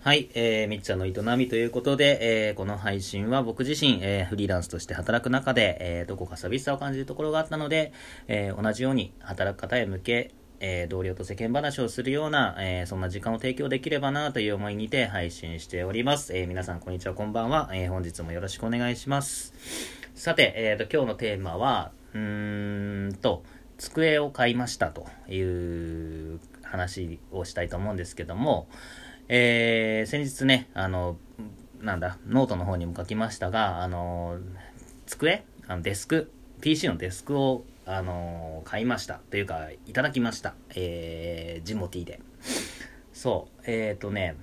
はい、えー、みっちゃんの営みということで、えー、この配信は僕自身、えー、フリーランスとして働く中で、えー、どこか寂しさを感じるところがあったので、えー、同じように働く方へ向け、えー、同僚と世間話をするような、えー、そんな時間を提供できればなという思いにて配信しております。えー、皆さんこんにちは、こんばんは。えー、本日もよろしくお願いします。さて、えーと、今日のテーマは、うーんと、机を買いましたという話をしたいと思うんですけども、えー、先日ね、あの、なんだ、ノートの方にも書きましたが、あの、机あのデスク、PC のデスクを、あの、買いました。というか、いただきました。えー、ジモティで。そう、えーとね、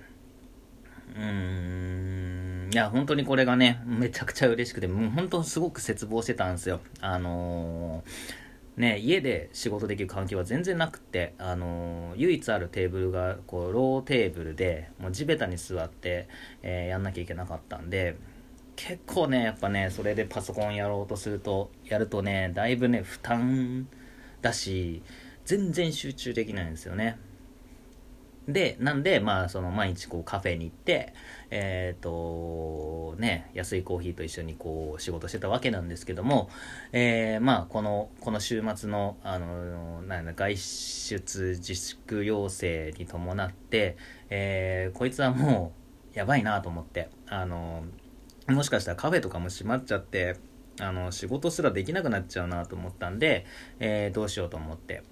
うーん、いや、本当にこれがね、めちゃくちゃ嬉しくて、もう本当すごく絶望してたんですよ。あのーね、家で仕事できる環境は全然なくって、あのー唯一あるテーブルがこうローテーブルでもう地べたに座って、えーやんなきゃいけなかったんで結構ねやっぱねそれでパソコンやろうとするとやるとねだいぶね負担だし全然集中できないんですよね。でなんでまあその毎日こうカフェに行ってえっ、とね安いコーヒーと一緒にこう仕事してたわけなんですけどもえーまあこのこの週末のあのなんだ外出自粛要請に伴って、えーこいつはもうやばいなと思ってあのもしかしたらカフェとかも閉まっちゃってあの仕事すらできなくなっちゃうなと思ったんで、えーどうしようと思って。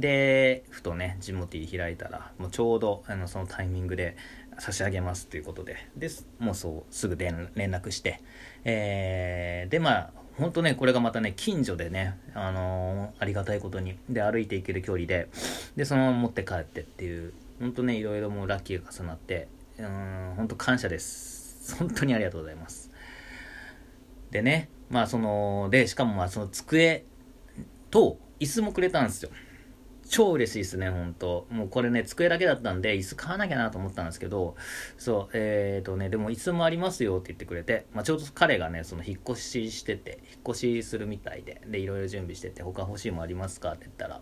でふとねジモティ開いたらもうちょうどあのそのタイミングで差し上げますということでですもうそうすぐ連絡して、えーでまあ本当ねこれがまたね近所でね、あのーありがたいことにで歩いていける距離ででそのまま持って帰ってっていう本当ねいろいろもうラッキーが重なってうーん本当感謝です。本当にありがとうございます。でねまあそのでしかもまあその机と椅子もくれたんですよ。超嬉しいですね、本当もうこれね、机だけだったんで、椅子買わなきゃなと思ったんですけど、そう、えーとね、でも椅子もありますよって言ってくれて、まあ、ちょうど彼がね、その引っ越ししてて、引っ越しするみたいで、で、いろいろ準備してて、他欲しいもありますかって言ったら、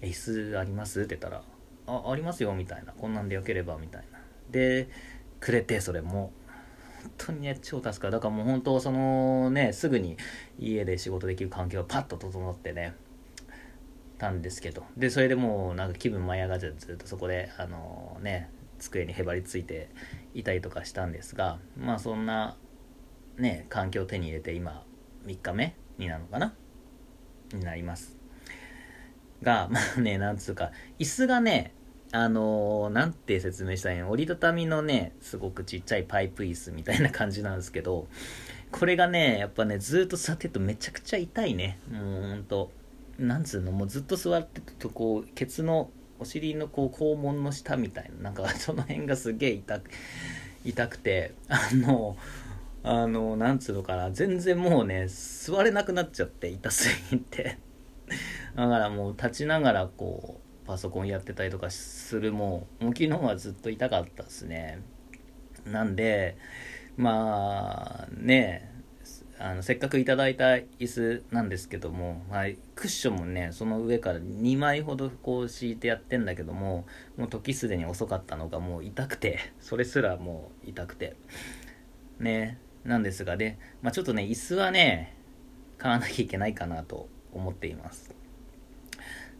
椅子あります？って言ったら、あ、ありますよみたいな、こんなんでよければみたいな。で、くれて、それも。本当にね、超助かる。だからもう本当、そのね、すぐに家で仕事できる環境がパッと整ってね、たんですけどでそれでもうなんか気分舞い上がっちゃってずっとそこであのね机にへばりついていたりとかしたんですがまあそんなね環境を手に入れて今3日目になるのかな？になります。がまあねなんつうか椅子がねあのなんて説明したらいいの？折りたたみのねすごくちっちゃいパイプ椅子みたいな感じなんですけどこれがねやっぱねずっと座ってるとめちゃくちゃ痛いね。もうほんと。なんつうのもうずっと座ってるとこうケツのお尻のこう肛門の下みたいななんか その辺がすげえ痛く痛くてあのあのなんつうのかな全然もうね座れなくなっちゃって痛すぎて。だからもう立ちながらこうパソコンやってたりとかするもうもう昨日はずっと痛かったですね。なんでまあねあのせっかくいただいた椅子なんですけども、まあ、クッションもねその上から2枚ほどこう敷いてやってんだけどももう時すでに遅かったのがもう痛くて それすらもう痛くて。ねなんですがね、まあ、ちょっとね椅子はね買わなきゃいけないかなと思っています。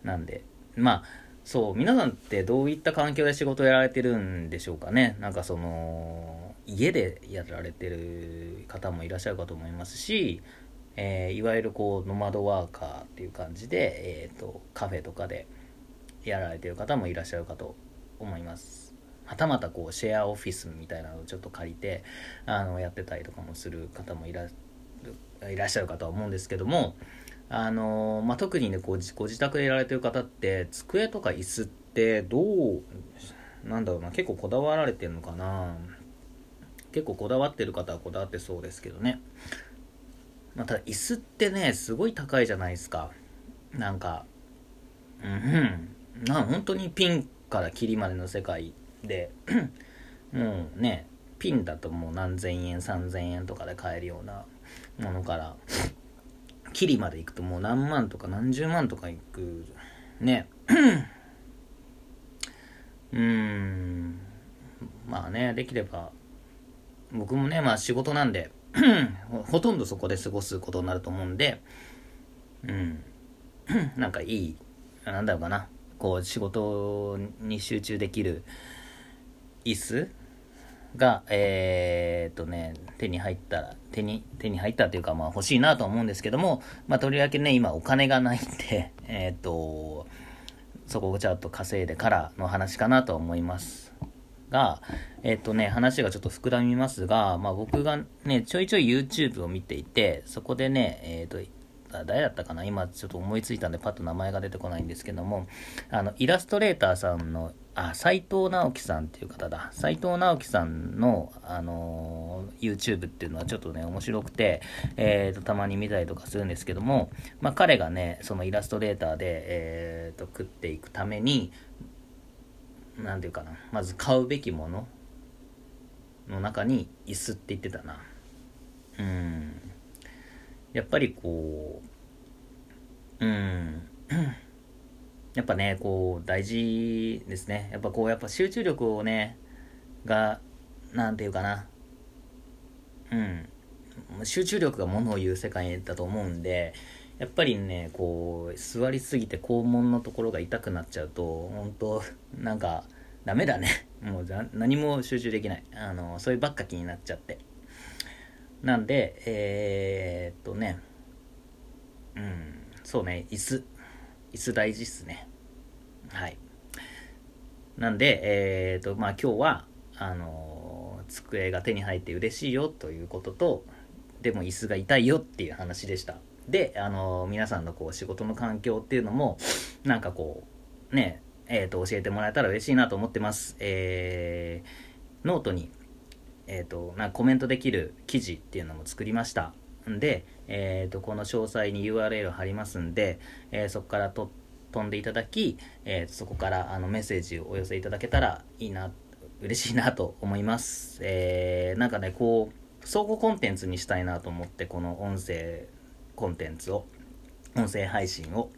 なんでまあそう皆さんってどういった環境で仕事をやられてるんでしょうかね。なんかその家でやられてる方もいらっしゃるかと思いますし、えーいわゆるこうノマドワーカーっていう感じで、えー、とカフェとかでやられてる方もいらっしゃるかと思います。はたまたこうシェアオフィスみたいなのをちょっと借りてあのやってたりとかもする方もいらっしゃるかとは思うんですけどもあのまあ、特にねこうご自宅でやられてる方って机とか椅子ってどうなんだろうな結構こだわられてるのかな。結構こだわってる方はこだわってそうですけどね、まあ、ただ椅子ってねすごい高いじゃないですか。なんかうんうんな本当にピンからキリまでの世界でもうねピンだともう何千円3000円とかで買えるようなものからキリまで行くともう何万とか何十万とか行くね。うーんまあね、できれば、僕もね、まあ仕事なんで ほとんどそこで過ごすことになると思うんで、うん、なんかいい、なんだろうかな、こう仕事に集中できる椅子が、えー、っとね、手に入ったら、手に、手に入ったというか、まあ欲しいなと思うんですけども、まあとりわけね、今お金がないんで、えー、っと、そこをちゃんと稼いでからの話かなと思います。が、えっとね、話がちょっと膨らみますが、まあ僕がね、ちょいちょい YouTube を見ていて、そこでね、えっと、誰だったかな？今ちょっと思いついたんでパッと名前が出てこないんですけども、あの、イラストレーターさんの、あ、斎藤直樹さんっていう方だ。斎藤直樹さんの、あのー、YouTube っていうのはちょっとね、面白くて、えっ、ー、と、たまに見たりとかするんですけども、まあ、彼がね、そのイラストレーターで、えっ、ー、と、食っていくために、なんていうかな、まず買うべきものの中に椅子って言ってたな。うん。やっぱりこう、うん。やっぱね、こう、大事ですね。やっぱこう、やっぱ集中力をね、が、なんていうかな。うん。集中力がものを言う世界だと思うんで、やっぱりね、こう、座りすぎて肛門のところが痛くなっちゃうと、本当なんか、ダメだね。もう何も集中できない。あの、そればっか気になっちゃって。なんで、えー、っとね、うん、そうね、椅子。椅子大事っすね。はい。なんで、えー、っと、まあ今日は、あの机が手に入って嬉しいよということと、でも椅子が痛いよっていう話でした。で、あの皆さんのこう仕事の環境っていうのも、なんかこう、ね、えっ、と、教えてもらえたら嬉しいなと思ってます。えー、ノートにえっ、ー、と、なコメントできる記事っていうのも作りました。んで、えっ、と、この詳細に URL を貼りますんで、え、そこからと飛んでいただき、えー、そこからあのメッセージをお寄せいただけたらいいな、嬉しいなと思います。え、なんかね、こう、相互コンテンツにしたいなと思って、この音声コンテンツを、音声配信を。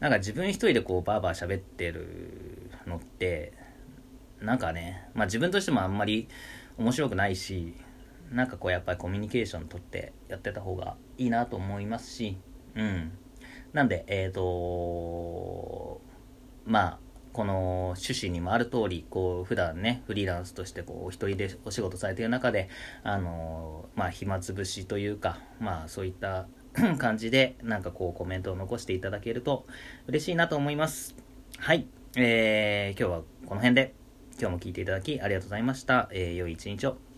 なんか自分一人でこう、バーバー喋ってるのって、なんかね、まあ自分としてもあんまり、面白くないしなんかこうやっぱりコミュニケーションとってやってた方がいいなと思いますしうんなんでえっ、ー、とまあこの趣旨にもある通り、こう、普段ね、フリーランスとして、こう、一人でお仕事されている中で、あのまあ、暇つぶしというか、まあ、そういった 感じで、なんかこう、コメントを残していただけると嬉しいなと思います。はい。えー、今日はこの辺で。今日も聞いていただきありがとうございました。えー、良い一日を。